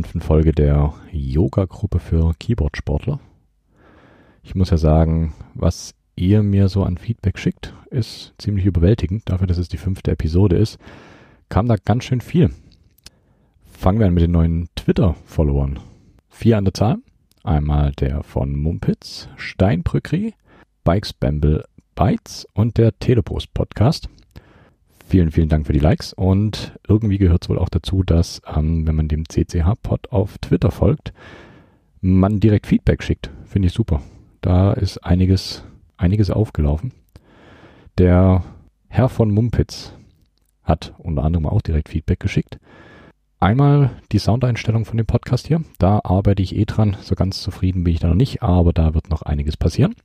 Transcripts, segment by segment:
fünften Folge der Yoga-Gruppe für Keyboard-Sportler. Ich muss ja sagen, was ihr mir so an Feedback schickt, ist ziemlich überwältigend. Dafür, dass es die fünfte Episode ist, kam da ganz schön viel. Fangen wir an mit den neuen Twitter-Followern. Vier an der Zahl. Einmal der von Mumpitz, Steinbrückri, Bikes Bamble Bytes und der Telepost Podcast. Vielen, vielen Dank für die Likes und irgendwie gehört es wohl auch dazu, dass ähm, wenn man dem CCH-Pod auf Twitter folgt, man direkt Feedback schickt. Finde ich super. Da ist einiges, einiges aufgelaufen. Der Herr von Mumpitz hat unter anderem auch direkt Feedback geschickt. Einmal die Soundeinstellung von dem Podcast hier. Da arbeite ich eh dran. So ganz zufrieden bin ich da noch nicht, aber da wird noch einiges passieren.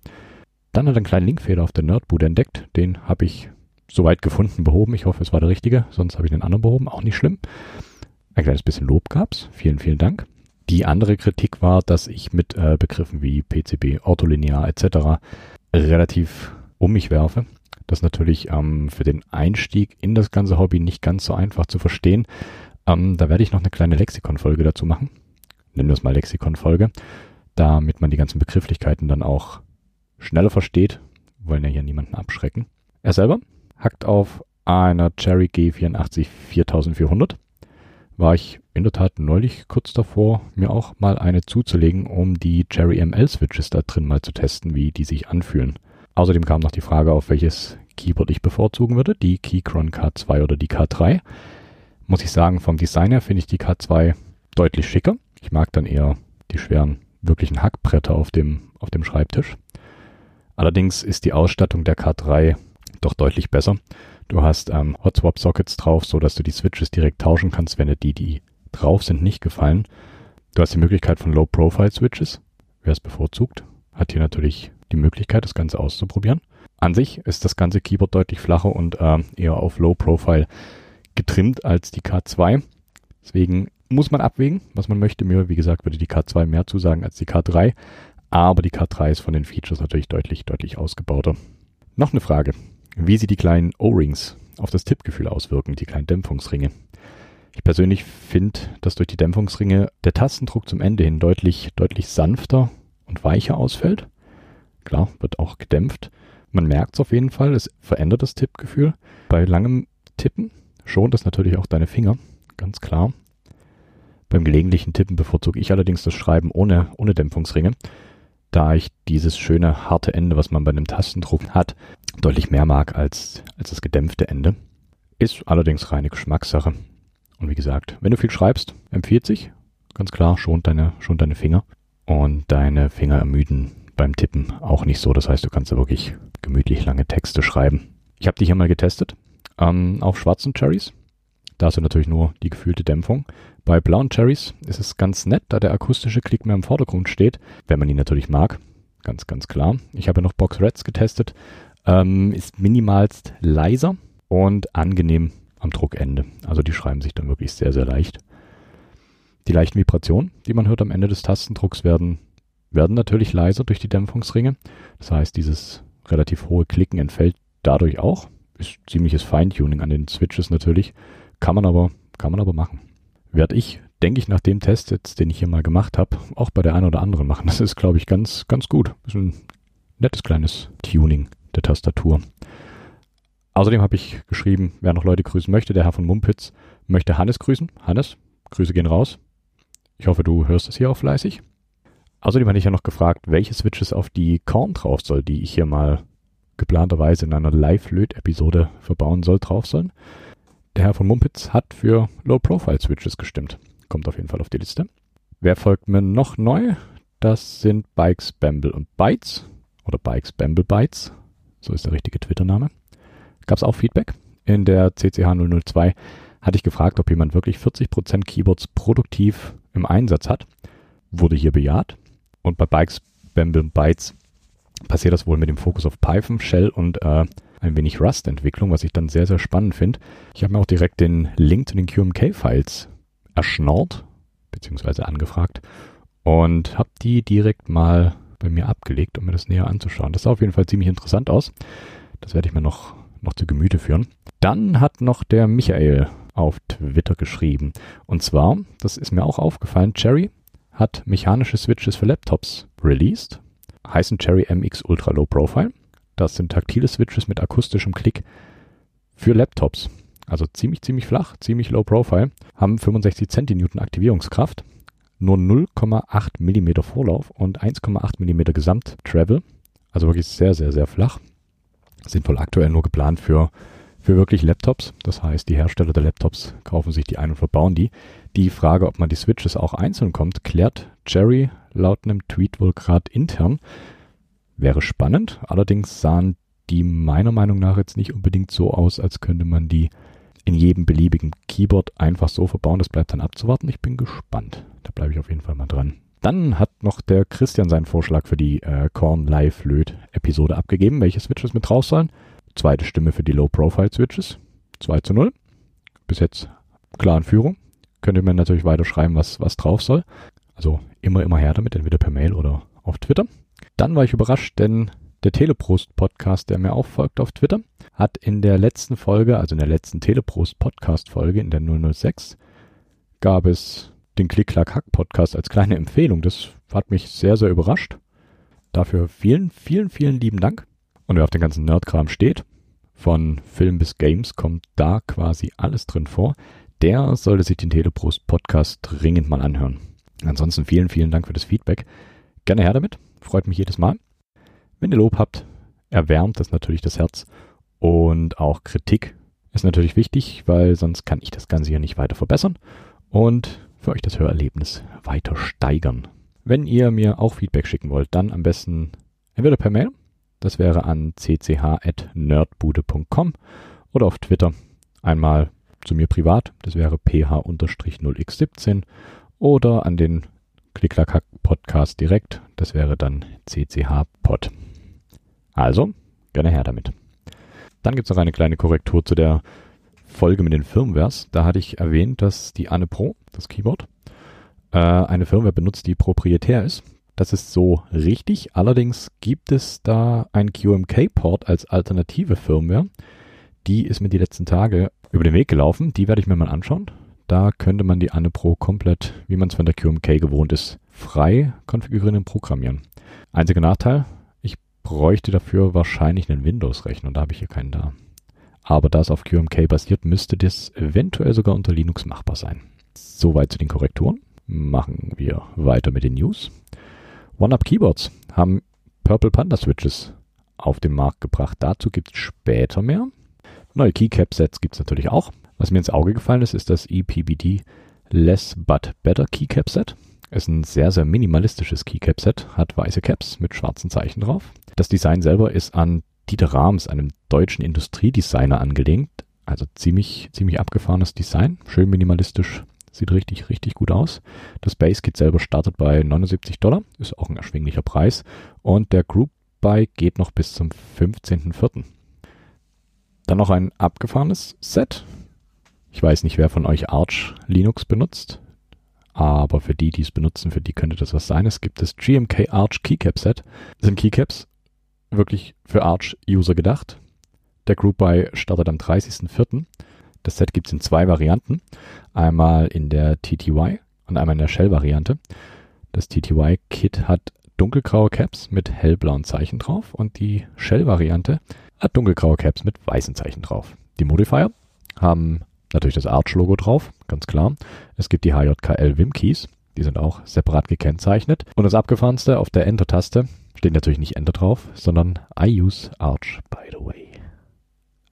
Dann hat er einen kleinen Linkfehler auf der Nerdbude entdeckt. Den habe ich soweit gefunden, behoben. Ich hoffe, es war der richtige. Sonst habe ich den anderen behoben. Auch nicht schlimm. Ein kleines bisschen Lob gab's. Vielen, vielen Dank. Die andere Kritik war, dass ich mit äh, Begriffen wie PCB, ortholinear etc. relativ um mich werfe. Das ist natürlich ähm, für den Einstieg in das ganze Hobby nicht ganz so einfach zu verstehen. Ähm, da werde ich noch eine kleine Lexikon-Folge dazu machen. Nennen wir es mal Lexikon-Folge, damit man die ganzen Begrifflichkeiten dann auch schneller versteht. Wir wollen ja hier niemanden abschrecken. Er selber hackt auf einer Cherry G84 4400. War ich in der Tat neulich kurz davor, mir auch mal eine zuzulegen, um die Cherry ML Switches da drin mal zu testen, wie die sich anfühlen. Außerdem kam noch die Frage, auf welches Keyboard ich bevorzugen würde, die Keychron K2 oder die K3. Muss ich sagen, vom Design her finde ich die K2 deutlich schicker. Ich mag dann eher die schweren, wirklichen Hackbretter auf dem, auf dem Schreibtisch. Allerdings ist die Ausstattung der K3 doch deutlich besser. Du hast ähm, Hot Sockets drauf, so dass du die Switches direkt tauschen kannst, wenn dir die, die drauf sind, nicht gefallen. Du hast die Möglichkeit von Low Profile Switches. Wer es bevorzugt, hat hier natürlich die Möglichkeit, das Ganze auszuprobieren. An sich ist das ganze Keyboard deutlich flacher und äh, eher auf Low Profile getrimmt als die K2. Deswegen muss man abwägen, was man möchte. Mir, wie gesagt, würde die K2 mehr zusagen als die K3. Aber die K3 ist von den Features natürlich deutlich, deutlich ausgebauter. Noch eine Frage. Wie sie die kleinen O-Rings auf das Tippgefühl auswirken, die kleinen Dämpfungsringe. Ich persönlich finde, dass durch die Dämpfungsringe der Tastendruck zum Ende hin deutlich, deutlich sanfter und weicher ausfällt. Klar, wird auch gedämpft. Man merkt es auf jeden Fall, es verändert das Tippgefühl. Bei langem Tippen schont es natürlich auch deine Finger, ganz klar. Beim gelegentlichen Tippen bevorzuge ich allerdings das Schreiben ohne, ohne Dämpfungsringe, da ich dieses schöne harte Ende, was man bei einem Tastendruck hat, deutlich mehr mag als, als das gedämpfte Ende. Ist allerdings reine Geschmackssache. Und wie gesagt, wenn du viel schreibst, empfiehlt sich, ganz klar, schont deine, schont deine Finger. Und deine Finger ermüden beim Tippen auch nicht so. Das heißt, du kannst da wirklich gemütlich lange Texte schreiben. Ich habe die hier mal getestet ähm, auf schwarzen Cherries. Da hast du natürlich nur die gefühlte Dämpfung. Bei blauen Cherries ist es ganz nett, da der akustische Klick mehr im Vordergrund steht, wenn man ihn natürlich mag. Ganz, ganz klar. Ich habe noch Box Reds getestet. Ähm, ist minimalst leiser und angenehm am Druckende. Also die schreiben sich dann wirklich sehr, sehr leicht. Die leichten Vibrationen, die man hört am Ende des Tastendrucks, werden, werden natürlich leiser durch die Dämpfungsringe. Das heißt, dieses relativ hohe Klicken entfällt dadurch auch ist ziemliches Feintuning an den Switches natürlich. Kann man aber, kann man aber machen. Werde ich, denke ich, nach dem Test jetzt, den ich hier mal gemacht habe, auch bei der einen oder anderen machen. Das ist, glaube ich, ganz, ganz gut. Ist ein nettes kleines Tuning der Tastatur. Außerdem habe ich geschrieben, wer noch Leute grüßen möchte, der Herr von Mumpitz möchte Hannes grüßen. Hannes, Grüße gehen raus. Ich hoffe, du hörst es hier auch fleißig. Außerdem hatte ich ja noch gefragt, welche Switches auf die Korn drauf soll, die ich hier mal geplanterweise in einer Live-Löt-Episode verbauen soll, drauf sollen. Der Herr von Mumpitz hat für Low-Profile-Switches gestimmt. Kommt auf jeden Fall auf die Liste. Wer folgt mir noch neu? Das sind Bikes, Bamble und Bytes. Oder Bikes, Bamble Bytes. So ist der richtige Twitter-Name. Gab es auch Feedback. In der CCH 002 hatte ich gefragt, ob jemand wirklich 40% Keyboards produktiv im Einsatz hat. Wurde hier bejaht. Und bei Bikes, Bamble Bytes passiert das wohl mit dem Fokus auf Python, Shell und äh, ein wenig Rust-Entwicklung, was ich dann sehr, sehr spannend finde. Ich habe mir auch direkt den Link zu den QMK-Files erschnort, beziehungsweise angefragt und habe die direkt mal bei mir abgelegt, um mir das näher anzuschauen. Das sah auf jeden Fall ziemlich interessant aus. Das werde ich mir noch, noch zu Gemüte führen. Dann hat noch der Michael auf Twitter geschrieben. Und zwar, das ist mir auch aufgefallen, Cherry hat mechanische Switches für Laptops released, heißen Cherry MX Ultra Low Profile. Das sind taktile Switches mit akustischem Klick für Laptops. Also ziemlich, ziemlich flach, ziemlich low profile, haben 65 Centinewton Aktivierungskraft, nur 0,8 mm Vorlauf und 1,8 mm Gesamt-Travel. Also wirklich sehr, sehr, sehr flach. Sind wohl aktuell nur geplant für, für wirklich Laptops. Das heißt, die Hersteller der Laptops kaufen sich die ein und verbauen die. Die Frage, ob man die Switches auch einzeln kommt, klärt Jerry laut einem Tweet wohl gerade intern. Wäre spannend. Allerdings sahen die meiner Meinung nach jetzt nicht unbedingt so aus, als könnte man die in jedem beliebigen Keyboard einfach so verbauen. Das bleibt dann abzuwarten. Ich bin gespannt. Da bleibe ich auf jeden Fall mal dran. Dann hat noch der Christian seinen Vorschlag für die äh, Korn Live Löt Episode abgegeben, welche Switches mit drauf sollen. Zweite Stimme für die Low Profile Switches. 2 zu 0. Bis jetzt klar in Führung. Könnt ihr mir natürlich weiter schreiben, was, was drauf soll. Also immer, immer her damit, entweder per Mail oder auf Twitter. Dann war ich überrascht, denn der Teleprost-Podcast, der mir auch folgt auf Twitter, hat in der letzten Folge, also in der letzten Teleprost-Podcast-Folge, in der 006, gab es den Klick-Klack-Hack-Podcast als kleine Empfehlung. Das hat mich sehr, sehr überrascht. Dafür vielen, vielen, vielen lieben Dank. Und wer auf den ganzen Nerdkram steht, von Film bis Games, kommt da quasi alles drin vor. Der sollte sich den Teleprost-Podcast dringend mal anhören. Ansonsten vielen, vielen Dank für das Feedback. Gerne her damit. Freut mich jedes Mal. Wenn ihr Lob habt, erwärmt das natürlich das Herz. Und auch Kritik ist natürlich wichtig, weil sonst kann ich das Ganze hier nicht weiter verbessern und für euch das Hörerlebnis weiter steigern. Wenn ihr mir auch Feedback schicken wollt, dann am besten entweder per Mail, das wäre an cch.nerdbude.com oder auf Twitter einmal zu mir privat, das wäre ph-0x17 oder an den Klicklack-Podcast direkt, das wäre dann cchpod. Also, gerne her damit. Dann gibt es noch eine kleine Korrektur zu der Folge mit den Firmwares. Da hatte ich erwähnt, dass die Anne Pro, das Keyboard, äh, eine Firmware benutzt, die proprietär ist. Das ist so richtig. Allerdings gibt es da ein QMK-Port als alternative Firmware. Die ist mir die letzten Tage über den Weg gelaufen. Die werde ich mir mal anschauen. Da könnte man die Anne Pro komplett, wie man es von der QMK gewohnt ist, frei konfigurieren und programmieren. Einziger Nachteil, bräuchte dafür wahrscheinlich einen Windows-Rechner da habe ich hier keinen da. Aber da es auf QMK basiert, müsste das eventuell sogar unter Linux machbar sein. Soweit zu den Korrekturen. Machen wir weiter mit den News. OneUp Keyboards haben Purple Panda Switches auf den Markt gebracht. Dazu gibt es später mehr. Neue Keycap-Sets gibt es natürlich auch. Was mir ins Auge gefallen ist, ist das EPBD Less But Better Keycap Set. Ist ein sehr, sehr minimalistisches Keycap-Set, hat weiße Caps mit schwarzen Zeichen drauf. Das Design selber ist an Dieter Rahms, einem deutschen Industriedesigner, angelehnt. Also ziemlich, ziemlich abgefahrenes Design, schön minimalistisch, sieht richtig, richtig gut aus. Das Base Kit selber startet bei 79 Dollar, ist auch ein erschwinglicher Preis. Und der Group Buy geht noch bis zum 15.04. Dann noch ein abgefahrenes Set. Ich weiß nicht, wer von euch Arch Linux benutzt, aber für die, die es benutzen, für die könnte das was sein. Es gibt das GMK Arch Keycap Set. Das sind Keycaps wirklich für Arch-User gedacht. Der Group Buy startet am 30.04. Das Set gibt es in zwei Varianten. Einmal in der TTY und einmal in der Shell-Variante. Das TTY-Kit hat dunkelgraue Caps mit hellblauen Zeichen drauf und die Shell-Variante hat dunkelgraue Caps mit weißen Zeichen drauf. Die Modifier haben natürlich das Arch-Logo drauf, ganz klar. Es gibt die HJKL Wim Keys, die sind auch separat gekennzeichnet. Und das abgefahrenste auf der Enter-Taste steht natürlich nicht Enter drauf, sondern I use Arch, by the way.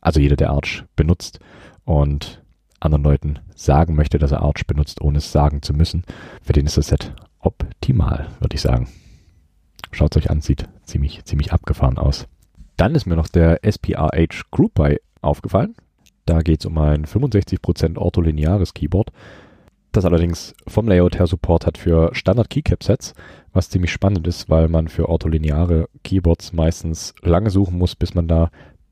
Also jeder, der Arch benutzt und anderen Leuten sagen möchte, dass er Arch benutzt, ohne es sagen zu müssen, für den ist das Set optimal, würde ich sagen. Schaut es euch an, sieht ziemlich, ziemlich abgefahren aus. Dann ist mir noch der SPRH Group By aufgefallen. Da geht es um ein 65% ortholineares Keyboard, das allerdings vom Layout her Support hat für Standard Keycap Sets, was ziemlich spannend ist, weil man für ortholineare Keyboards meistens lange suchen muss, bis man da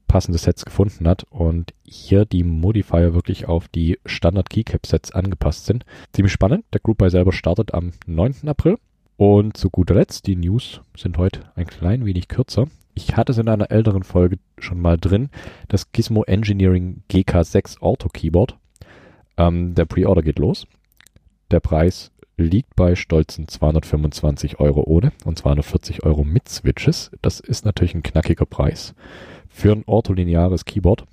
passende Sets gefunden hat und hier die Modifier wirklich auf die Standard Keycap Sets angepasst sind. Ziemlich spannend. Der Group Buy selber startet am 9. April. Und zu guter Letzt, die News sind heute ein klein wenig kürzer. Ich hatte es in einer älteren Folge schon mal drin, das Gizmo Engineering GK6 Auto Keyboard. Ähm, der Pre-Order geht los. Der Preis liegt bei stolzen 225 Euro ohne und 240 Euro mit Switches. Das ist natürlich ein knackiger Preis für ein ortholineares Keyboard.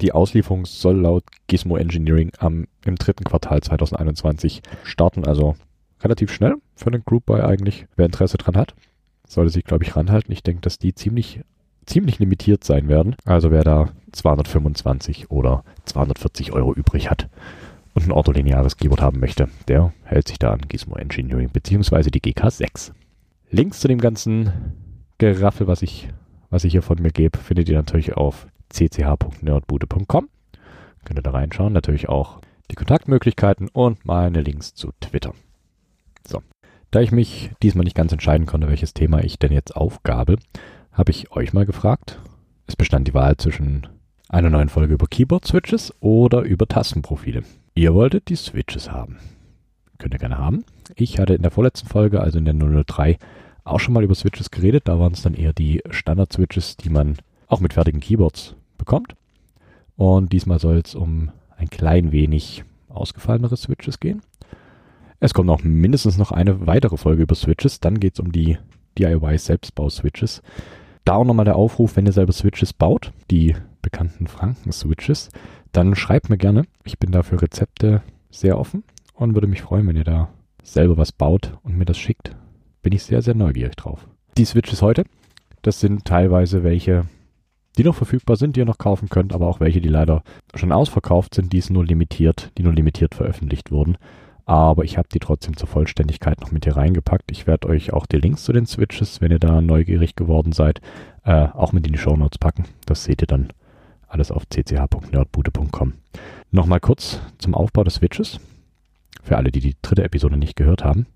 Die Auslieferung soll laut Gizmo Engineering am, im dritten Quartal 2021 starten, also relativ schnell für einen Group Buy eigentlich. Wer Interesse dran hat, sollte sich, glaube ich, ranhalten. Ich denke, dass die ziemlich, ziemlich limitiert sein werden. Also wer da 225 oder 240 Euro übrig hat und ein ortholineares Keyboard haben möchte, der hält sich da an Gizmo Engineering beziehungsweise die GK6. Links zu dem ganzen Geraffel, was ich, was ich hier von mir gebe, findet ihr natürlich auf cch.nerdbude.com. Könnt ihr da reinschauen. Natürlich auch die Kontaktmöglichkeiten und meine Links zu Twitter. Da ich mich diesmal nicht ganz entscheiden konnte, welches Thema ich denn jetzt aufgabe, habe ich euch mal gefragt. Es bestand die Wahl zwischen einer neuen Folge über Keyboard-Switches oder über Tastenprofile. Ihr wolltet die Switches haben. Könnt ihr gerne haben. Ich hatte in der vorletzten Folge, also in der 003, auch schon mal über Switches geredet. Da waren es dann eher die Standard-Switches, die man auch mit fertigen Keyboards bekommt. Und diesmal soll es um ein klein wenig ausgefallenere Switches gehen. Es kommt noch mindestens noch eine weitere Folge über Switches. Dann geht es um die DIY-Selbstbau-Switches. Da auch nochmal der Aufruf, wenn ihr selber Switches baut, die bekannten Franken-Switches, dann schreibt mir gerne. Ich bin da für Rezepte sehr offen und würde mich freuen, wenn ihr da selber was baut und mir das schickt. Bin ich sehr, sehr neugierig drauf. Die Switches heute, das sind teilweise welche, die noch verfügbar sind, die ihr noch kaufen könnt, aber auch welche, die leider schon ausverkauft sind, die es nur limitiert, die nur limitiert veröffentlicht wurden. Aber ich habe die trotzdem zur Vollständigkeit noch mit hier reingepackt. Ich werde euch auch die Links zu den Switches, wenn ihr da neugierig geworden seid, äh, auch mit in die Show Notes packen. Das seht ihr dann alles auf cch.nerdbude.com. Nochmal kurz zum Aufbau des Switches. Für alle, die die dritte Episode nicht gehört haben.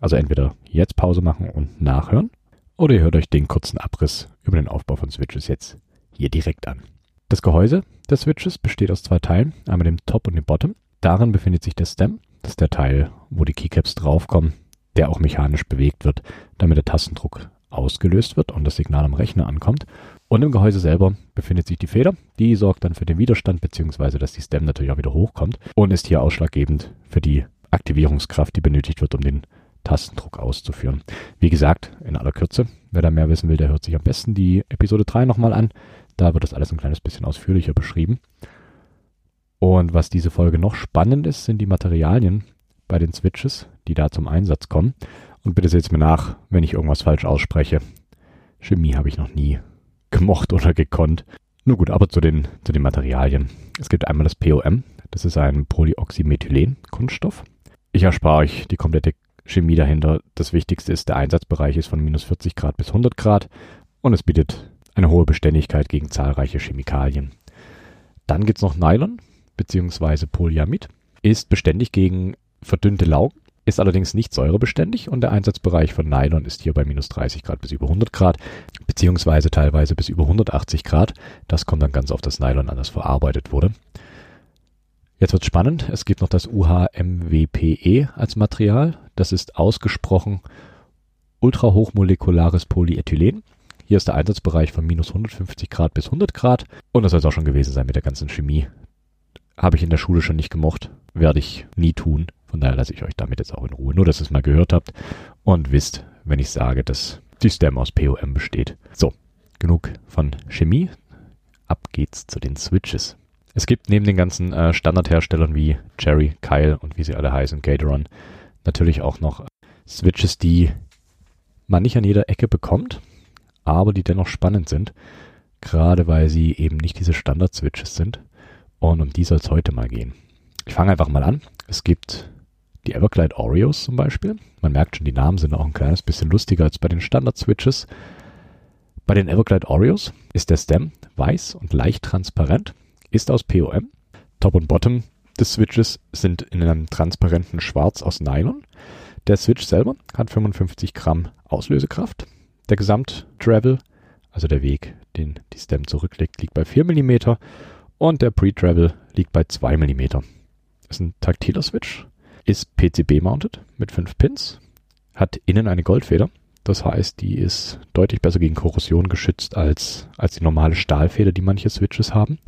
Also entweder jetzt Pause machen und nachhören oder ihr hört euch den kurzen Abriss über den Aufbau von Switches jetzt hier direkt an. Das Gehäuse des Switches besteht aus zwei Teilen, einmal dem Top und dem Bottom. Darin befindet sich der Stem, das ist der Teil, wo die Keycaps draufkommen, der auch mechanisch bewegt wird, damit der Tastendruck ausgelöst wird und das Signal am Rechner ankommt. Und im Gehäuse selber befindet sich die Feder. Die sorgt dann für den Widerstand, beziehungsweise dass die Stem natürlich auch wieder hochkommt und ist hier ausschlaggebend für die Aktivierungskraft, die benötigt wird, um den Tastendruck auszuführen. Wie gesagt, in aller Kürze, wer da mehr wissen will, der hört sich am besten die Episode 3 nochmal an. Da wird das alles ein kleines bisschen ausführlicher beschrieben. Und was diese Folge noch spannend ist, sind die Materialien bei den Switches, die da zum Einsatz kommen. Und bitte seht mir nach, wenn ich irgendwas falsch ausspreche. Chemie habe ich noch nie gemocht oder gekonnt. Nur gut, aber zu den, zu den Materialien. Es gibt einmal das POM, das ist ein Polyoxymethylen-Kunststoff. Ich erspare euch die komplette Chemie dahinter. Das Wichtigste ist, der Einsatzbereich ist von minus 40 Grad bis 100 Grad und es bietet eine hohe Beständigkeit gegen zahlreiche Chemikalien. Dann gibt es noch Nylon bzw. Polyamid. Ist beständig gegen verdünnte Laugen, ist allerdings nicht säurebeständig und der Einsatzbereich von Nylon ist hier bei minus 30 Grad bis über 100 Grad beziehungsweise teilweise bis über 180 Grad. Das kommt dann ganz auf das Nylon an, das verarbeitet wurde. Jetzt wird spannend. Es gibt noch das UHMWPE als Material. Das ist ausgesprochen ultrahochmolekulares Polyethylen. Hier ist der Einsatzbereich von minus 150 Grad bis 100 Grad. Und das soll es auch schon gewesen sein mit der ganzen Chemie. Habe ich in der Schule schon nicht gemocht. Werde ich nie tun. Von daher lasse ich euch damit jetzt auch in Ruhe. Nur, dass ihr es mal gehört habt und wisst, wenn ich sage, dass die Stem aus POM besteht. So, genug von Chemie. Ab geht's zu den Switches. Es gibt neben den ganzen äh, Standardherstellern wie Cherry, Kyle und wie sie alle heißen, Gateron, natürlich auch noch Switches, die man nicht an jeder Ecke bekommt, aber die dennoch spannend sind, gerade weil sie eben nicht diese Standard-Switches sind. Und um die soll es heute mal gehen. Ich fange einfach mal an. Es gibt die Everglide Oreos zum Beispiel. Man merkt schon, die Namen sind auch ein kleines bisschen lustiger als bei den Standard-Switches. Bei den Everglide Oreos ist der Stem weiß und leicht transparent ist aus POM. Top und Bottom des Switches sind in einem transparenten Schwarz aus Nylon. Der Switch selber hat 55 Gramm Auslösekraft. Der Gesamt-Travel, also der Weg, den die Stem zurücklegt, liegt bei 4 mm und der Pre-Travel liegt bei 2 mm. Ist ein taktiler Switch, ist PCB-mounted mit 5 Pins, hat innen eine Goldfeder. Das heißt, die ist deutlich besser gegen Korrosion geschützt als, als die normale Stahlfeder, die manche Switches haben.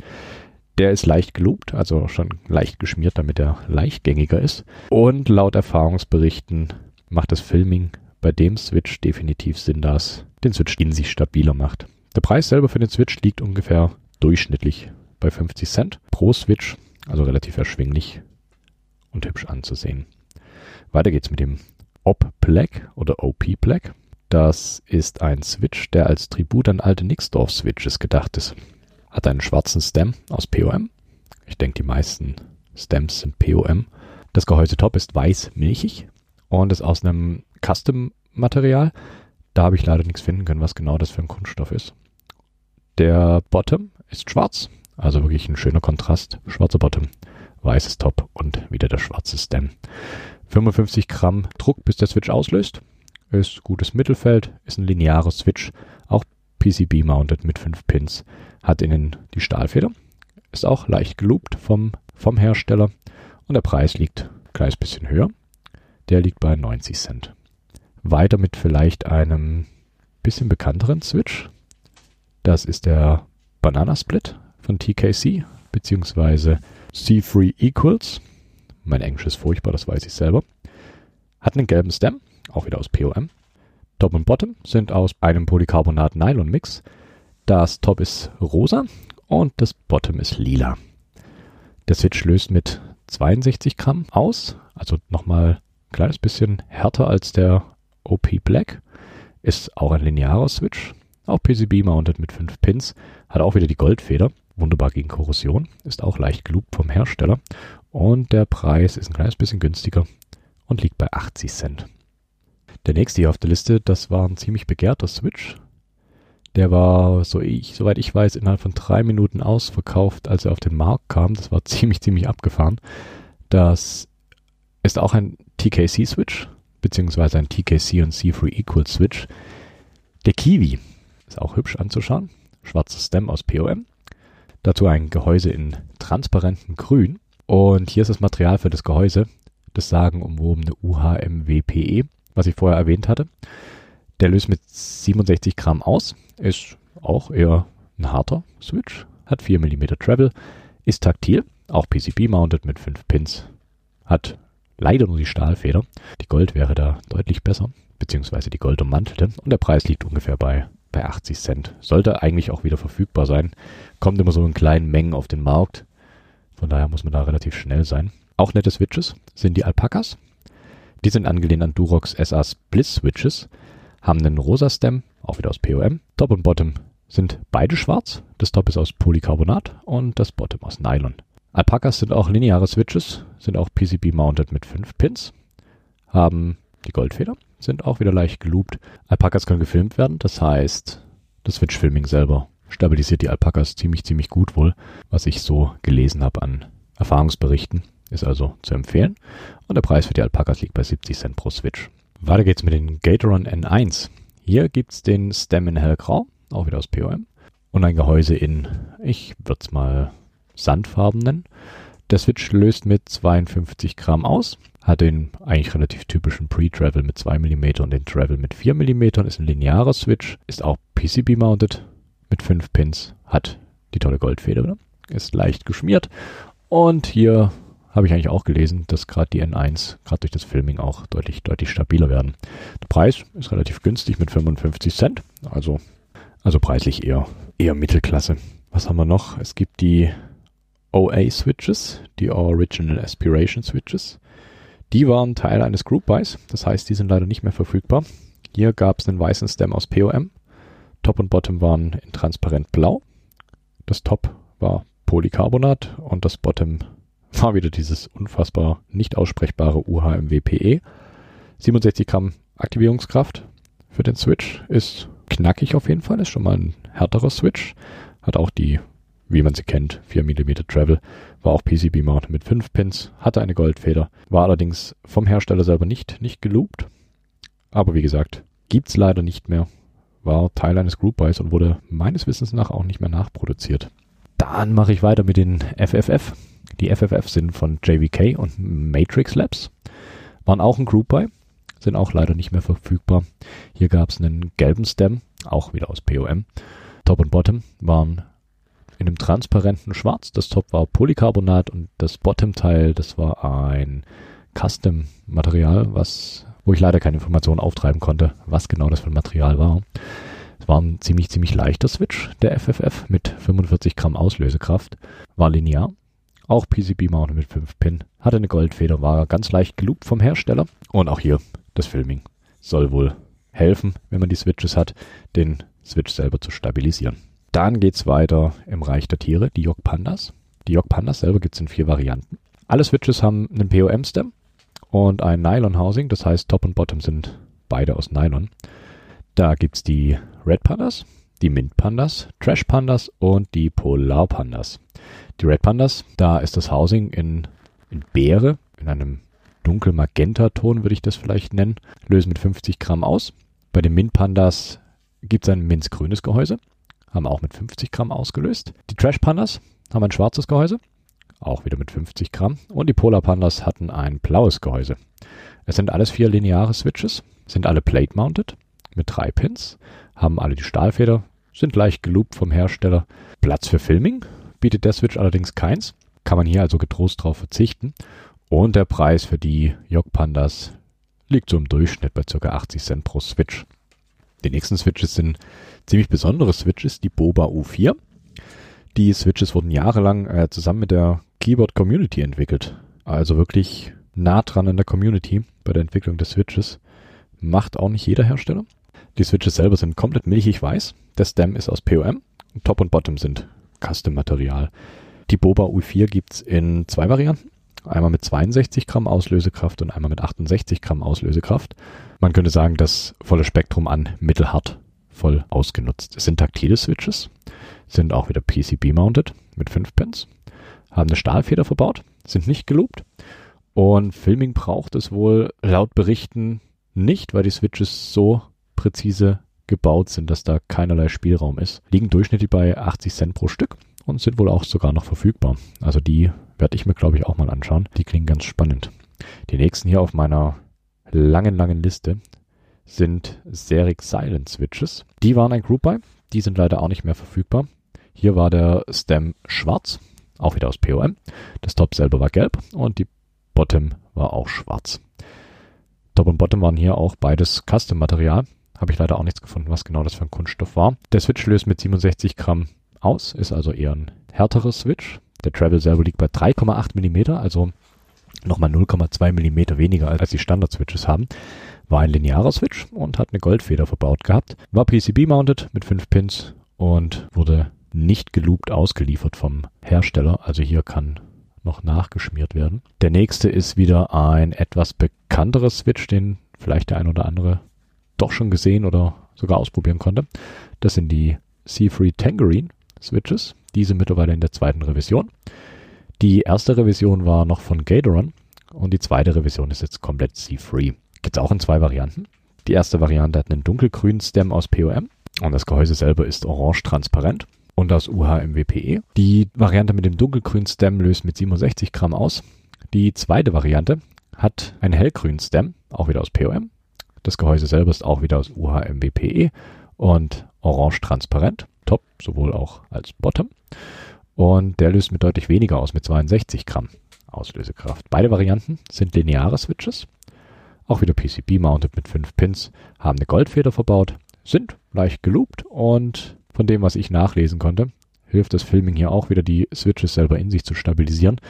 Der ist leicht geloopt, also schon leicht geschmiert, damit er leichtgängiger ist. Und laut Erfahrungsberichten macht das Filming bei dem Switch definitiv Sinn, da es den Switch in sich stabiler macht. Der Preis selber für den Switch liegt ungefähr durchschnittlich bei 50 Cent pro Switch, also relativ erschwinglich und hübsch anzusehen. Weiter geht's mit dem OP Black oder OP Black. Das ist ein Switch, der als Tribut an alte Nixdorf Switches gedacht ist. Hat einen schwarzen Stem aus POM. Ich denke, die meisten Stems sind POM. Das Gehäuse-Top ist weiß milchig und ist aus einem Custom-Material. Da habe ich leider nichts finden können, was genau das für ein Kunststoff ist. Der Bottom ist schwarz, also wirklich ein schöner Kontrast. Schwarzer Bottom, weißes Top und wieder der schwarze Stem. 55 Gramm Druck, bis der Switch auslöst. Ist gutes Mittelfeld, ist ein linearer Switch, auch PCB-mounted mit 5 Pins. Hat innen die Stahlfeder, ist auch leicht geloopt vom, vom Hersteller und der Preis liegt ein kleines bisschen höher. Der liegt bei 90 Cent. Weiter mit vielleicht einem bisschen bekannteren Switch. Das ist der Banana Split von TKC, beziehungsweise C3 Equals. Mein Englisch ist furchtbar, das weiß ich selber. Hat einen gelben Stem, auch wieder aus POM. Top und Bottom sind aus einem Polycarbonat-Nylon-Mix. Das Top ist rosa und das Bottom ist lila. Der Switch löst mit 62 Gramm aus, also nochmal ein kleines bisschen härter als der OP Black. Ist auch ein linearer Switch, auch PCB-mounted mit 5 Pins, hat auch wieder die Goldfeder, wunderbar gegen Korrosion, ist auch leicht geloopt vom Hersteller und der Preis ist ein kleines bisschen günstiger und liegt bei 80 Cent. Der nächste hier auf der Liste, das war ein ziemlich begehrter Switch. Der war, so ich, soweit ich weiß, innerhalb von drei Minuten ausverkauft, als er auf den Markt kam. Das war ziemlich, ziemlich abgefahren. Das ist auch ein TKC-Switch, beziehungsweise ein TKC und C3 Equal Switch. Der Kiwi ist auch hübsch anzuschauen. Schwarzes Stem aus POM. Dazu ein Gehäuse in transparentem Grün. Und hier ist das Material für das Gehäuse, das sagenumwobene UHMWPE, was ich vorher erwähnt hatte. Der löst mit 67 Gramm aus, ist auch eher ein harter Switch, hat 4 mm Travel, ist taktil, auch PCB-mounted mit 5 Pins, hat leider nur die Stahlfeder. Die Gold wäre da deutlich besser, beziehungsweise die Gold ummantelte und der Preis liegt ungefähr bei, bei 80 Cent. Sollte eigentlich auch wieder verfügbar sein, kommt immer so in kleinen Mengen auf den Markt. Von daher muss man da relativ schnell sein. Auch nette Switches sind die Alpacas. Die sind angelehnt an Durox SA Bliss Switches, haben einen rosa Stem, auch wieder aus POM. Top und Bottom sind beide schwarz. Das Top ist aus Polycarbonat und das Bottom aus Nylon. Alpacas sind auch lineare Switches, sind auch PCB-mounted mit 5 Pins, haben die Goldfeder, sind auch wieder leicht geloopt. Alpacas können gefilmt werden, das heißt, das Switch-Filming selber stabilisiert die Alpacas ziemlich, ziemlich gut wohl, was ich so gelesen habe an Erfahrungsberichten. Ist also zu empfehlen. Und der Preis für die Alpacas liegt bei 70 Cent pro Switch. Weiter geht's mit den Gatoron N1. Hier gibt's den Stem in hellgrau, auch wieder aus POM. Und ein Gehäuse in, ich würde es mal Sandfarben nennen. Der Switch löst mit 52 Gramm aus, hat den eigentlich relativ typischen Pre-Travel mit 2 mm und den Travel mit 4 mm, ist ein linearer Switch, ist auch PCB-mounted mit 5 Pins, hat die tolle Goldfeder, ist leicht geschmiert und hier habe ich eigentlich auch gelesen, dass gerade die N1, gerade durch das Filming auch deutlich, deutlich stabiler werden. Der Preis ist relativ günstig mit 55 Cent, also, also preislich eher, eher Mittelklasse. Was haben wir noch? Es gibt die OA-Switches, die Original Aspiration Switches. Die waren Teil eines Group Buys, das heißt, die sind leider nicht mehr verfügbar. Hier gab es einen weißen Stem aus POM. Top und Bottom waren in transparent blau. Das Top war Polycarbonat und das Bottom war wieder dieses unfassbar nicht aussprechbare UHMWPE. 67 Gramm Aktivierungskraft für den Switch ist knackig auf jeden Fall, ist schon mal ein härterer Switch. Hat auch die, wie man sie kennt, 4 mm Travel, war auch PCB-Mount mit 5 Pins, hatte eine Goldfeder, war allerdings vom Hersteller selber nicht, nicht geloopt. Aber wie gesagt, gibt's leider nicht mehr. War Teil eines Group Buys und wurde meines Wissens nach auch nicht mehr nachproduziert. Dann mache ich weiter mit den FFF. Die FFF sind von JVK und Matrix Labs. Waren auch ein Group Buy, sind auch leider nicht mehr verfügbar. Hier gab es einen gelben Stem, auch wieder aus POM. Top und Bottom waren in einem transparenten Schwarz. Das Top war Polycarbonat und das Bottom-Teil, das war ein Custom-Material, was, wo ich leider keine Informationen auftreiben konnte, was genau das für ein Material war. Es war ein ziemlich, ziemlich leichter Switch, der FFF, mit 45 Gramm Auslösekraft, war linear, auch PCB-Mount mit 5 Pin, hatte eine Goldfeder, war ganz leicht geloopt vom Hersteller und auch hier das Filming soll wohl helfen, wenn man die Switches hat, den Switch selber zu stabilisieren. Dann geht es weiter im Reich der Tiere, die York Pandas. Die York Pandas selber gibt es in vier Varianten. Alle Switches haben einen POM-Stem und ein Nylon-Housing, das heißt Top und Bottom sind beide aus Nylon. Da gibt es die Red Pandas, die Mint Pandas, Trash Pandas und die Polar Pandas. Die Red Pandas, da ist das Housing in, in Beere, in einem dunkel Magenta-Ton würde ich das vielleicht nennen, lösen mit 50 Gramm aus. Bei den Mint Pandas gibt es ein minzgrünes Gehäuse, haben auch mit 50 Gramm ausgelöst. Die Trash Pandas haben ein schwarzes Gehäuse, auch wieder mit 50 Gramm. Und die Polar Pandas hatten ein blaues Gehäuse. Es sind alles vier lineare Switches, sind alle plate-mounted mit drei Pins, haben alle die Stahlfeder, sind leicht geloopt vom Hersteller. Platz für Filming bietet der Switch allerdings keins, kann man hier also getrost drauf verzichten. Und der Preis für die Jog Pandas liegt so im Durchschnitt bei ca. 80 Cent pro Switch. Die nächsten Switches sind ziemlich besondere Switches, die Boba U4. Die Switches wurden jahrelang äh, zusammen mit der Keyboard Community entwickelt. Also wirklich nah dran an der Community bei der Entwicklung des Switches. Macht auch nicht jeder Hersteller. Die Switches selber sind komplett milchig weiß. Der Stem ist aus POM. Top und Bottom sind Custom-Material. Die Boba U4 gibt's in zwei Varianten. Einmal mit 62 Gramm Auslösekraft und einmal mit 68 Gramm Auslösekraft. Man könnte sagen, das volle Spektrum an mittelhart voll ausgenutzt. Es sind taktile Switches, sind auch wieder PCB-mounted mit 5 Pins, haben eine Stahlfeder verbaut, sind nicht geloopt und Filming braucht es wohl laut Berichten nicht, weil die Switches so präzise gebaut sind, dass da keinerlei Spielraum ist. Liegen durchschnittlich bei 80 Cent pro Stück und sind wohl auch sogar noch verfügbar. Also die werde ich mir, glaube ich, auch mal anschauen. Die klingen ganz spannend. Die nächsten hier auf meiner langen, langen Liste sind Seric Silent Switches. Die waren ein Group Buy. Die sind leider auch nicht mehr verfügbar. Hier war der Stem schwarz, auch wieder aus POM. Das Top selber war gelb und die Bottom war auch schwarz. Top und Bottom waren hier auch beides Custom-Material. Habe ich leider auch nichts gefunden, was genau das für ein Kunststoff war. Der Switch löst mit 67 Gramm aus, ist also eher ein härterer Switch. Der Travel selber liegt bei 3,8 Millimeter, also nochmal 0,2 Millimeter weniger als die Standard-Switches haben. War ein linearer Switch und hat eine Goldfeder verbaut gehabt. War PCB-mounted mit 5 Pins und wurde nicht geloopt ausgeliefert vom Hersteller. Also hier kann noch nachgeschmiert werden. Der nächste ist wieder ein etwas bekannterer Switch, den vielleicht der ein oder andere doch schon gesehen oder sogar ausprobieren konnte. Das sind die C3 Tangerine Switches. Diese mittlerweile in der zweiten Revision. Die erste Revision war noch von Gatoron und die zweite Revision ist jetzt komplett C-Free. Gibt es auch in zwei Varianten. Die erste Variante hat einen dunkelgrünen Stem aus POM und das Gehäuse selber ist orange transparent und aus UHMWPE. Die Variante mit dem dunkelgrünen Stem löst mit 67 Gramm aus. Die zweite Variante hat einen hellgrünen Stem, auch wieder aus POM. Das Gehäuse selber ist auch wieder aus UHMWPE und orange transparent. Top, sowohl auch als Bottom. Und der löst mit deutlich weniger aus, mit 62 Gramm Auslösekraft. Beide Varianten sind lineare Switches. Auch wieder PCB-mounted mit 5 Pins, haben eine Goldfeder verbaut, sind leicht geloopt und von dem, was ich nachlesen konnte, hilft das Filming hier auch wieder, die Switches selber in sich zu stabilisieren.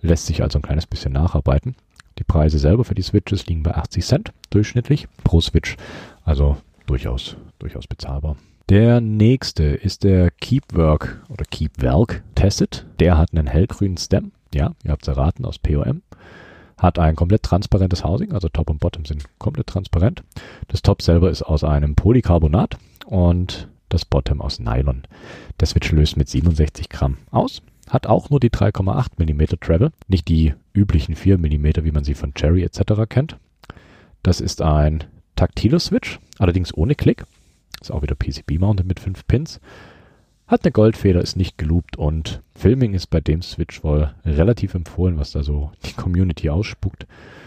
Lässt sich also ein kleines bisschen nacharbeiten. Die Preise selber für die Switches liegen bei 80 Cent durchschnittlich pro Switch. Also durchaus, durchaus bezahlbar. Der nächste ist der Keepwork oder Keepwerk Tested. Der hat einen hellgrünen Stem. Ja, ihr habt es erraten, aus POM. Hat ein komplett transparentes Housing, also Top und Bottom sind komplett transparent. Das Top selber ist aus einem Polycarbonat und das Bottom aus Nylon. Der Switch löst mit 67 Gramm aus. Hat auch nur die 3,8 mm Travel, nicht die üblichen 4 mm, wie man sie von Cherry etc. kennt. Das ist ein taktiler Switch, allerdings ohne Klick. Ist auch wieder PCB-mounted mit 5 Pins. Hat eine Goldfeder, ist nicht geloopt und Filming ist bei dem Switch wohl relativ empfohlen, was da so die Community ausspuckt.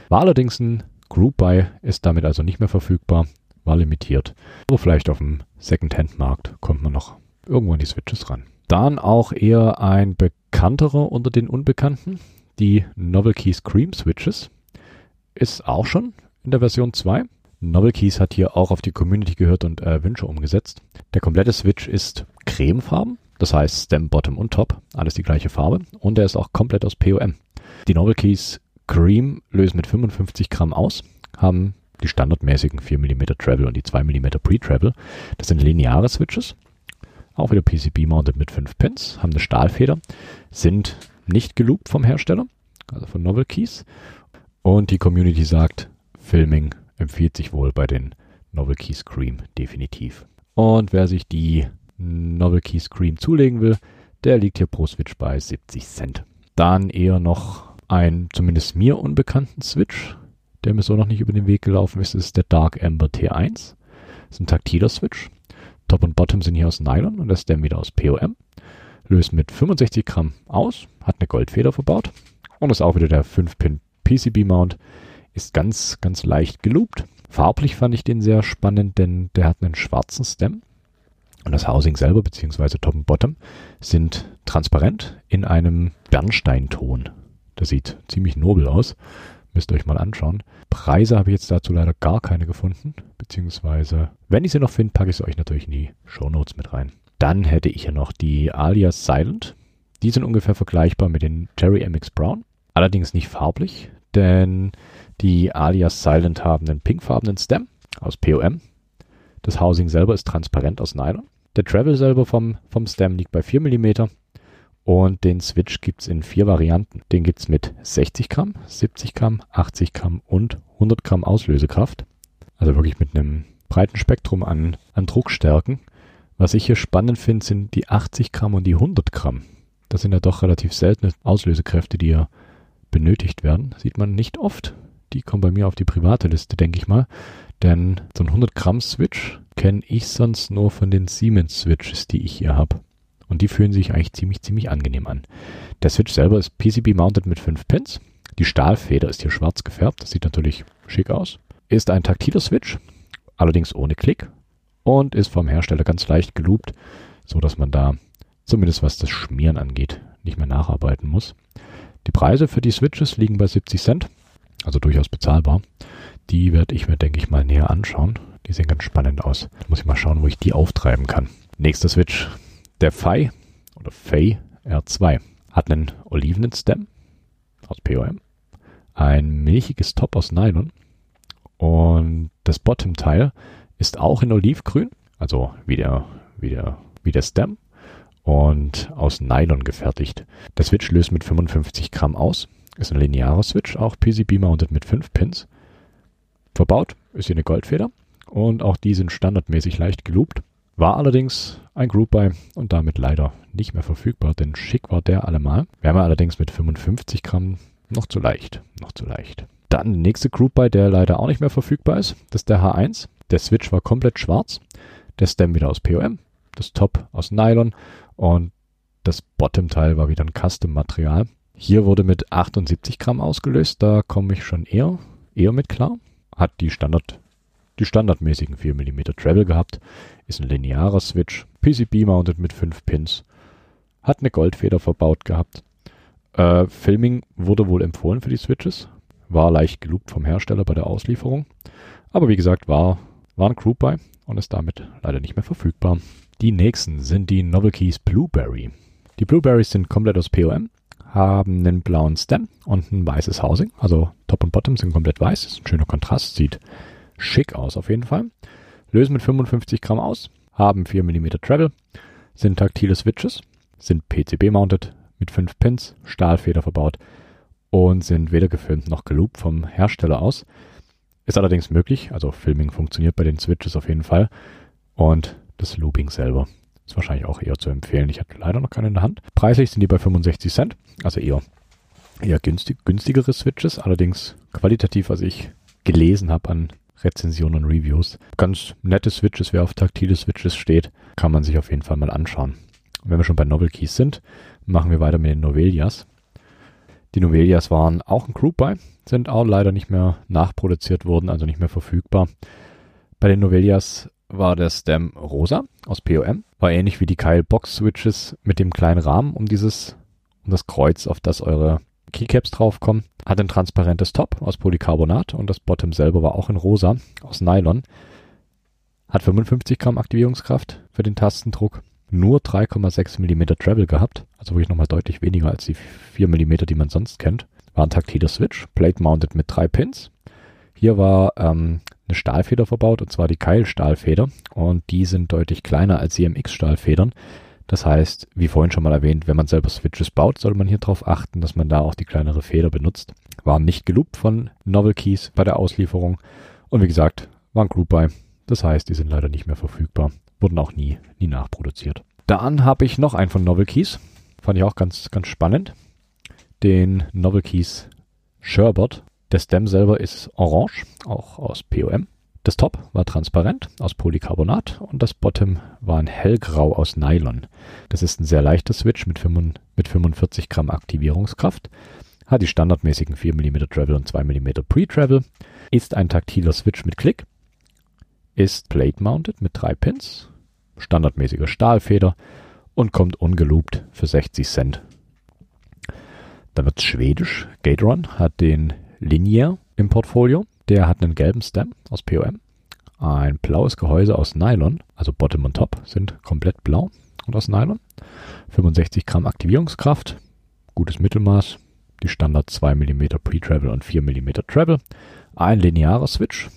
War allerdings ein Group Buy, ist damit also nicht mehr verfügbar, war limitiert. Aber vielleicht auf dem Second-Hand-Markt kommt man noch irgendwo an die Switches ran. Dann auch eher ein bekannterer unter den Unbekannten, die Novel Keys Cream Switches. Ist auch schon in der Version 2. Novel Keys hat hier auch auf die Community gehört und äh, Wünsche umgesetzt. Der komplette Switch ist cremefarben, das heißt Stem, Bottom und Top, alles die gleiche Farbe und er ist auch komplett aus POM. Die Novel Keys Cream lösen mit 55 Gramm aus, haben die standardmäßigen 4 mm Travel und die 2 mm Pre-Travel. Das sind lineare Switches, auch wieder PCB-mounted mit 5 Pins, haben eine Stahlfeder, sind nicht geloopt vom Hersteller, also von Novel Keys. Und die Community sagt, Filming empfiehlt sich wohl bei den Novel Keys Cream definitiv. Und wer sich die Novel Keys Cream zulegen will, der liegt hier pro Switch bei 70 Cent. Dann eher noch ein zumindest mir unbekannten Switch, der mir so noch nicht über den Weg gelaufen ist, ist der Dark Ember T1. Das ist ein taktiler Switch. Top und Bottom sind hier aus Nylon und das Stem wieder aus POM. Löst mit 65 Gramm aus, hat eine Goldfeder verbaut und ist auch wieder der 5-Pin PCB-Mount. Ist ganz, ganz leicht geloopt. Farblich fand ich den sehr spannend, denn der hat einen schwarzen Stem. Und das Housing selber, beziehungsweise Top und Bottom, sind transparent in einem Bernsteinton. Das sieht ziemlich nobel aus. Müsst ihr euch mal anschauen. Preise habe ich jetzt dazu leider gar keine gefunden. Beziehungsweise, wenn ich sie noch finde, packe ich sie euch natürlich in die Show Notes mit rein. Dann hätte ich ja noch die Alias Silent. Die sind ungefähr vergleichbar mit den Cherry MX Brown. Allerdings nicht farblich, denn die Alias Silent haben einen pinkfarbenen Stem aus POM. Das Housing selber ist transparent aus Nylon. Der Travel selber vom, vom Stem liegt bei 4 mm und den Switch gibt es in vier Varianten. Den gibt es mit 60 Gramm, 70 Gramm, 80 Gramm und 100 Gramm Auslösekraft. Also wirklich mit einem breiten Spektrum an, an Druckstärken. Was ich hier spannend finde, sind die 80 Gramm und die 100 Gramm. Das sind ja doch relativ seltene Auslösekräfte, die hier benötigt werden. Sieht man nicht oft. Die kommen bei mir auf die private Liste, denke ich mal. Denn so ein 100 Gramm Switch kenne ich sonst nur von den Siemens Switches, die ich hier habe. Und die fühlen sich eigentlich ziemlich, ziemlich angenehm an. Der Switch selber ist PCB-mounted mit 5 Pins. Die Stahlfeder ist hier schwarz gefärbt. Das sieht natürlich schick aus. Ist ein taktiler Switch, allerdings ohne Klick. Und ist vom Hersteller ganz leicht geloopt, so dass man da zumindest was das Schmieren angeht, nicht mehr nacharbeiten muss. Die Preise für die Switches liegen bei 70 Cent, also durchaus bezahlbar. Die werde ich mir, denke ich, mal näher anschauen. Die sehen ganz spannend aus. Muss ich mal schauen, wo ich die auftreiben kann. Nächster Switch der Phi oder Fei R2 hat einen olivenen Stem aus POM, ein milchiges Top aus Nylon und das Bottom-Teil ist auch in Olivgrün, also wie der, wie der, wie der Stem und aus Nylon gefertigt. Der Switch löst mit 55 Gramm aus, ist ein linearer Switch, auch PCB-mounted mit 5 Pins. Verbaut ist hier eine Goldfeder und auch die sind standardmäßig leicht geloopt. War allerdings ein Group Buy und damit leider nicht mehr verfügbar, denn schick war der allemal. Wäre mir allerdings mit 55 Gramm noch zu leicht, noch zu leicht. Dann der nächste Group Buy, der leider auch nicht mehr verfügbar ist, das ist der H1. Der Switch war komplett schwarz, der Stem wieder aus POM, das Top aus Nylon und das Bottom-Teil war wieder ein Custom-Material. Hier wurde mit 78 Gramm ausgelöst, da komme ich schon eher, eher mit klar. Hat die Standard die standardmäßigen 4 mm Travel gehabt, ist ein linearer Switch, PCB-mounted mit 5 Pins, hat eine Goldfeder verbaut gehabt. Äh, Filming wurde wohl empfohlen für die Switches, war leicht geloopt vom Hersteller bei der Auslieferung, aber wie gesagt, war, war ein Group Buy und ist damit leider nicht mehr verfügbar. Die nächsten sind die Novel Keys Blueberry. Die Blueberries sind komplett aus POM, haben einen blauen Stem und ein weißes Housing, also Top und Bottom sind komplett weiß, ist ein schöner Kontrast, sieht schick aus auf jeden Fall. Lösen mit 55 Gramm aus, haben 4 mm Travel, sind taktile Switches, sind PCB-mounted mit 5 Pins, Stahlfeder verbaut. Und sind weder gefilmt noch geloopt vom Hersteller aus. Ist allerdings möglich, also Filming funktioniert bei den Switches auf jeden Fall. Und das Looping selber ist wahrscheinlich auch eher zu empfehlen. Ich hatte leider noch keine in der Hand. Preislich sind die bei 65 Cent, also eher, eher günstig, günstigere Switches, allerdings qualitativ, was ich gelesen habe an Rezensionen und Reviews. Ganz nette Switches, wer auf taktile Switches steht, kann man sich auf jeden Fall mal anschauen. Und wenn wir schon bei Novel Keys sind, machen wir weiter mit den Novelias. Die Novelias waren auch ein Group Buy, sind auch leider nicht mehr nachproduziert worden, also nicht mehr verfügbar. Bei den Novelias war der Stem rosa aus POM. War ähnlich wie die Kyle Box Switches mit dem kleinen Rahmen um dieses, um das Kreuz, auf das eure Keycaps draufkommen. Hat ein transparentes Top aus Polycarbonat und das Bottom selber war auch in rosa aus Nylon. Hat 55 Gramm Aktivierungskraft für den Tastendruck. Nur 3,6 mm Travel gehabt, also wirklich nochmal deutlich weniger als die 4 mm, die man sonst kennt. War ein taktiler Switch, Plate mounted mit drei Pins. Hier war ähm, eine Stahlfeder verbaut, und zwar die Keilstahlfeder. Und die sind deutlich kleiner als CMX-Stahlfedern. Das heißt, wie vorhin schon mal erwähnt, wenn man selber Switches baut, sollte man hier darauf achten, dass man da auch die kleinere Feder benutzt. Waren nicht geloopt von Novel Keys bei der Auslieferung. Und wie gesagt, waren Group Buy. Das heißt, die sind leider nicht mehr verfügbar. Wurden auch nie, nie nachproduziert. Dann habe ich noch einen von Novel Keys. Fand ich auch ganz, ganz spannend. Den Novel Keys Sherbert. Der Stem selber ist orange, auch aus POM. Das Top war transparent aus Polycarbonat und das Bottom war ein hellgrau aus Nylon. Das ist ein sehr leichter Switch mit, 45 Gramm Aktivierungskraft, hat die standardmäßigen 4 mm Travel und 2 mm Pre-Travel, ist ein taktiler Switch mit Klick, ist plate-mounted mit drei Pins, standardmäßiger Stahlfeder und kommt ungeloopt für 60 Cent. Dann wird es schwedisch. Gateron hat den Linear im Portfolio. Der hat einen gelben Stem aus POM, ein blaues Gehäuse aus Nylon, also Bottom und Top sind komplett blau und aus Nylon, 65 Gramm Aktivierungskraft, gutes Mittelmaß, die Standard 2 mm Pre-Travel und 4 mm Travel, ein linearer Switch,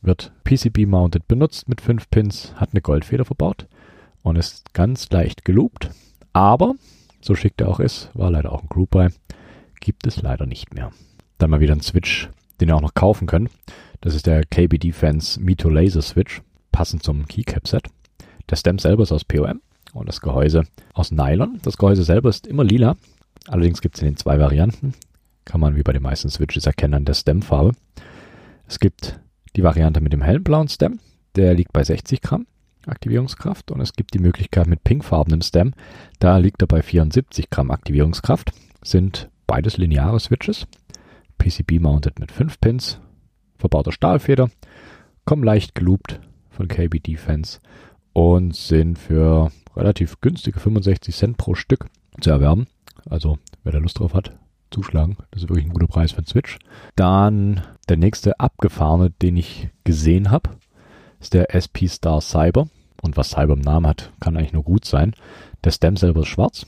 wird PCB-mounted benutzt mit 5 Pins, hat eine Goldfeder verbaut und ist ganz leicht geloopt, aber, so schick der auch ist, war leider auch ein Group Buy, gibt es leider nicht mehr. Dann mal wieder ein Switch den ihr auch noch kaufen könnt. Das ist der KB Defense Mito Laser Switch, passend zum Keycap Set. Der Stem selber ist aus POM und das Gehäuse aus Nylon. Das Gehäuse selber ist immer lila. Allerdings gibt es in den zwei Varianten. Kann man wie bei den meisten Switches erkennen an der Stemfarbe. Es gibt die Variante mit dem hellen blauen Stem. Der liegt bei 60 Gramm Aktivierungskraft und es gibt die Möglichkeit mit pinkfarbenem Stem. Da liegt er bei 74 Gramm Aktivierungskraft. Sind beides lineare Switches. PCB-mounted mit 5 Pins, verbauter Stahlfeder, kommen leicht geloopt von KB Defense und sind für relativ günstige 65 Cent pro Stück zu erwerben. Also wer da Lust drauf hat, zuschlagen. Das ist wirklich ein guter Preis für einen Switch. Dann der nächste abgefahrene, den ich gesehen habe, ist der SP Star Cyber. Und was Cyber im Namen hat, kann eigentlich nur gut sein. Der Stem selber ist schwarz.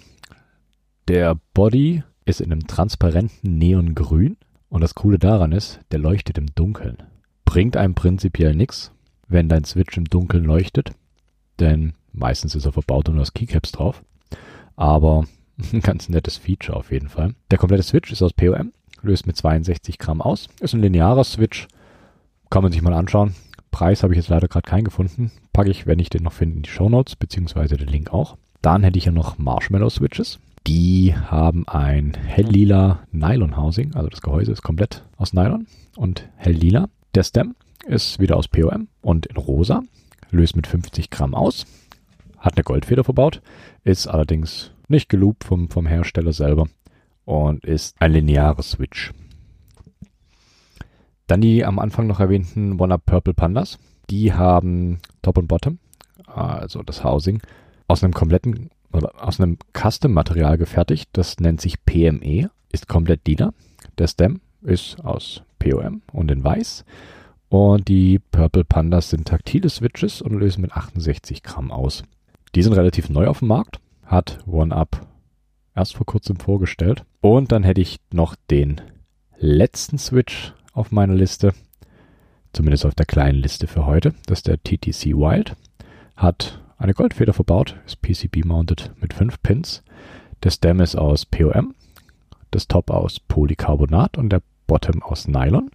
Der Body ist in einem transparenten Neongrün. Und das Coole daran ist, der leuchtet im Dunkeln. Bringt einem prinzipiell nichts, wenn dein Switch im Dunkeln leuchtet, denn meistens ist er verbaut und du hast Keycaps drauf. Aber ein ganz nettes Feature auf jeden Fall. Der komplette Switch ist aus POM, löst mit 62 Gramm aus, ist ein linearer Switch, kann man sich mal anschauen. Preis habe ich jetzt leider gerade keinen gefunden. Packe ich, wenn ich den noch finde, in die Show Notes, beziehungsweise den Link auch. Dann hätte ich ja noch Marshmallow Switches. Die haben ein hell-lila Nylon-Housing, also das Gehäuse ist komplett aus Nylon und hell-lila. Der Stem ist wieder aus POM und in rosa, löst mit 50 Gramm aus, hat eine Goldfeder verbaut, ist allerdings nicht geloopt vom, vom Hersteller selber und ist ein lineares Switch. Dann die am Anfang noch erwähnten One-Up Purple Pandas. Die haben Top und Bottom, also das Housing, aus einem kompletten aus einem Custom-Material gefertigt. Das nennt sich PME, ist komplett lila. Der Stem ist aus POM und in weiß. Und die Purple Pandas sind taktile Switches und lösen mit 68 Gramm aus. Die sind relativ neu auf dem Markt, hat OneUp erst vor kurzem vorgestellt. Und dann hätte ich noch den letzten Switch auf meiner Liste, zumindest auf der kleinen Liste für heute. Das ist der TTC Wild. Hat eine Goldfeder verbaut, ist PCB-mounted mit 5 Pins. Der Stem ist aus POM, das Top aus Polycarbonat und der Bottom aus Nylon.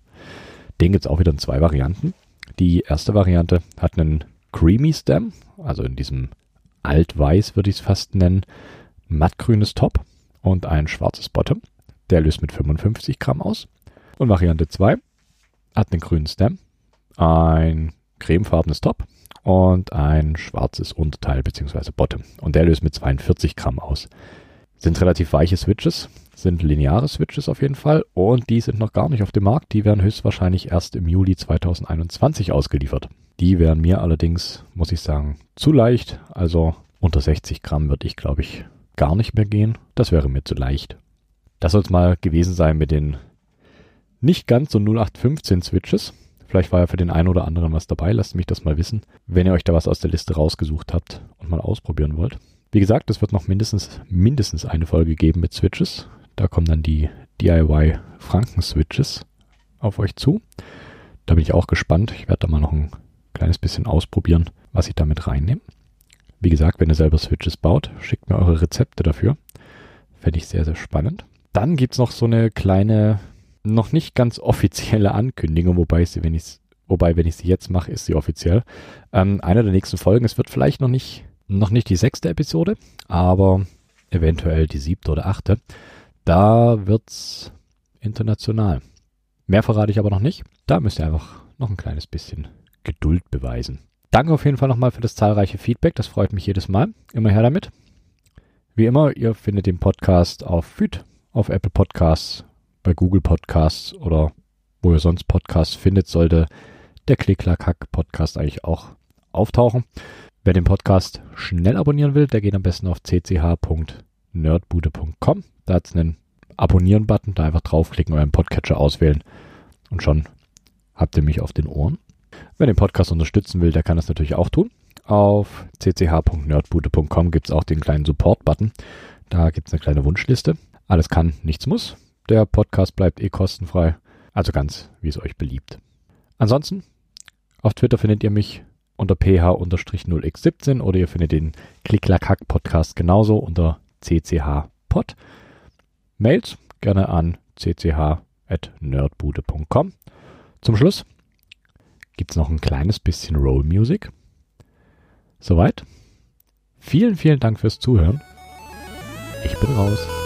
Den gibt es auch wieder in zwei Varianten. Die erste Variante hat einen Creamy Stem, also in diesem Altweiß würde ich es fast nennen, mattgrünes Top und ein schwarzes Bottom. Der löst mit 55 Gramm aus. Und Variante 2 hat einen grünen Stem, ein cremefarbenes Top und ein schwarzes Unterteil bzw. Bottom. Und der löst mit 42 Gramm aus. Sind relativ weiche Switches, sind lineare Switches auf jeden Fall und die sind noch gar nicht auf dem Markt. Die werden höchstwahrscheinlich erst im Juli 2021 ausgeliefert. Die wären mir allerdings, muss ich sagen, zu leicht. Also unter 60 Gramm würde ich, glaube ich, gar nicht mehr gehen. Das wäre mir zu leicht. Das soll es mal gewesen sein mit den nicht ganz so 0815 Switches. Vielleicht war ja für den einen oder anderen was dabei. Lasst mich das mal wissen, wenn ihr euch da was aus der Liste rausgesucht habt und mal ausprobieren wollt. Wie gesagt, es wird noch mindestens, mindestens eine Folge geben mit Switches. Da kommen dann die DIY Franken-Switches auf euch zu. Da bin ich auch gespannt. Ich werde da mal noch ein kleines bisschen ausprobieren, was ich damit reinnehme. Wie gesagt, wenn ihr selber Switches baut, schickt mir eure Rezepte dafür. Fände ich sehr, sehr spannend. Dann gibt es noch so eine kleine, noch nicht ganz offizielle Ankündigung, wobei sie, wenn ich wobei, wenn ich sie jetzt mache, ist sie offiziell. Ähm, einer der nächsten Folgen, es wird vielleicht noch nicht, noch nicht die sechste Episode, aber eventuell die siebte oder achte. Da wird's international. Mehr verrate ich aber noch nicht. Da müsst ihr einfach noch ein kleines bisschen Geduld beweisen. Danke auf jeden Fall nochmal für das zahlreiche Feedback. Das freut mich jedes Mal. Immer her damit. Wie immer, ihr findet den Podcast auf FÜD, auf Apple Podcasts, bei Google Podcasts oder wo ihr sonst Podcasts findet, sollte der Klicklack-Hack-Podcast eigentlich auch auftauchen. Wer den Podcast schnell abonnieren will, der geht am besten auf cch.nerdbude.com. Da hat es einen Abonnieren-Button, da einfach draufklicken, euren Podcatcher auswählen und schon habt ihr mich auf den Ohren. Wer den Podcast unterstützen will, der kann das natürlich auch tun. Auf cch.nerdbude.com gibt es auch den kleinen Support-Button. Da gibt es eine kleine Wunschliste. Alles kann, nichts muss. Der Podcast bleibt eh kostenfrei. Also ganz, wie es euch beliebt. Ansonsten, auf Twitter findet ihr mich unter ph-0x17 oder ihr findet den Klicklackhack-Podcast genauso unter cchpod. Mails gerne an cch.nerdbude.com. Zum Schluss gibt es noch ein kleines bisschen Roll Music. Soweit. Vielen, vielen Dank fürs Zuhören. Ich bin raus.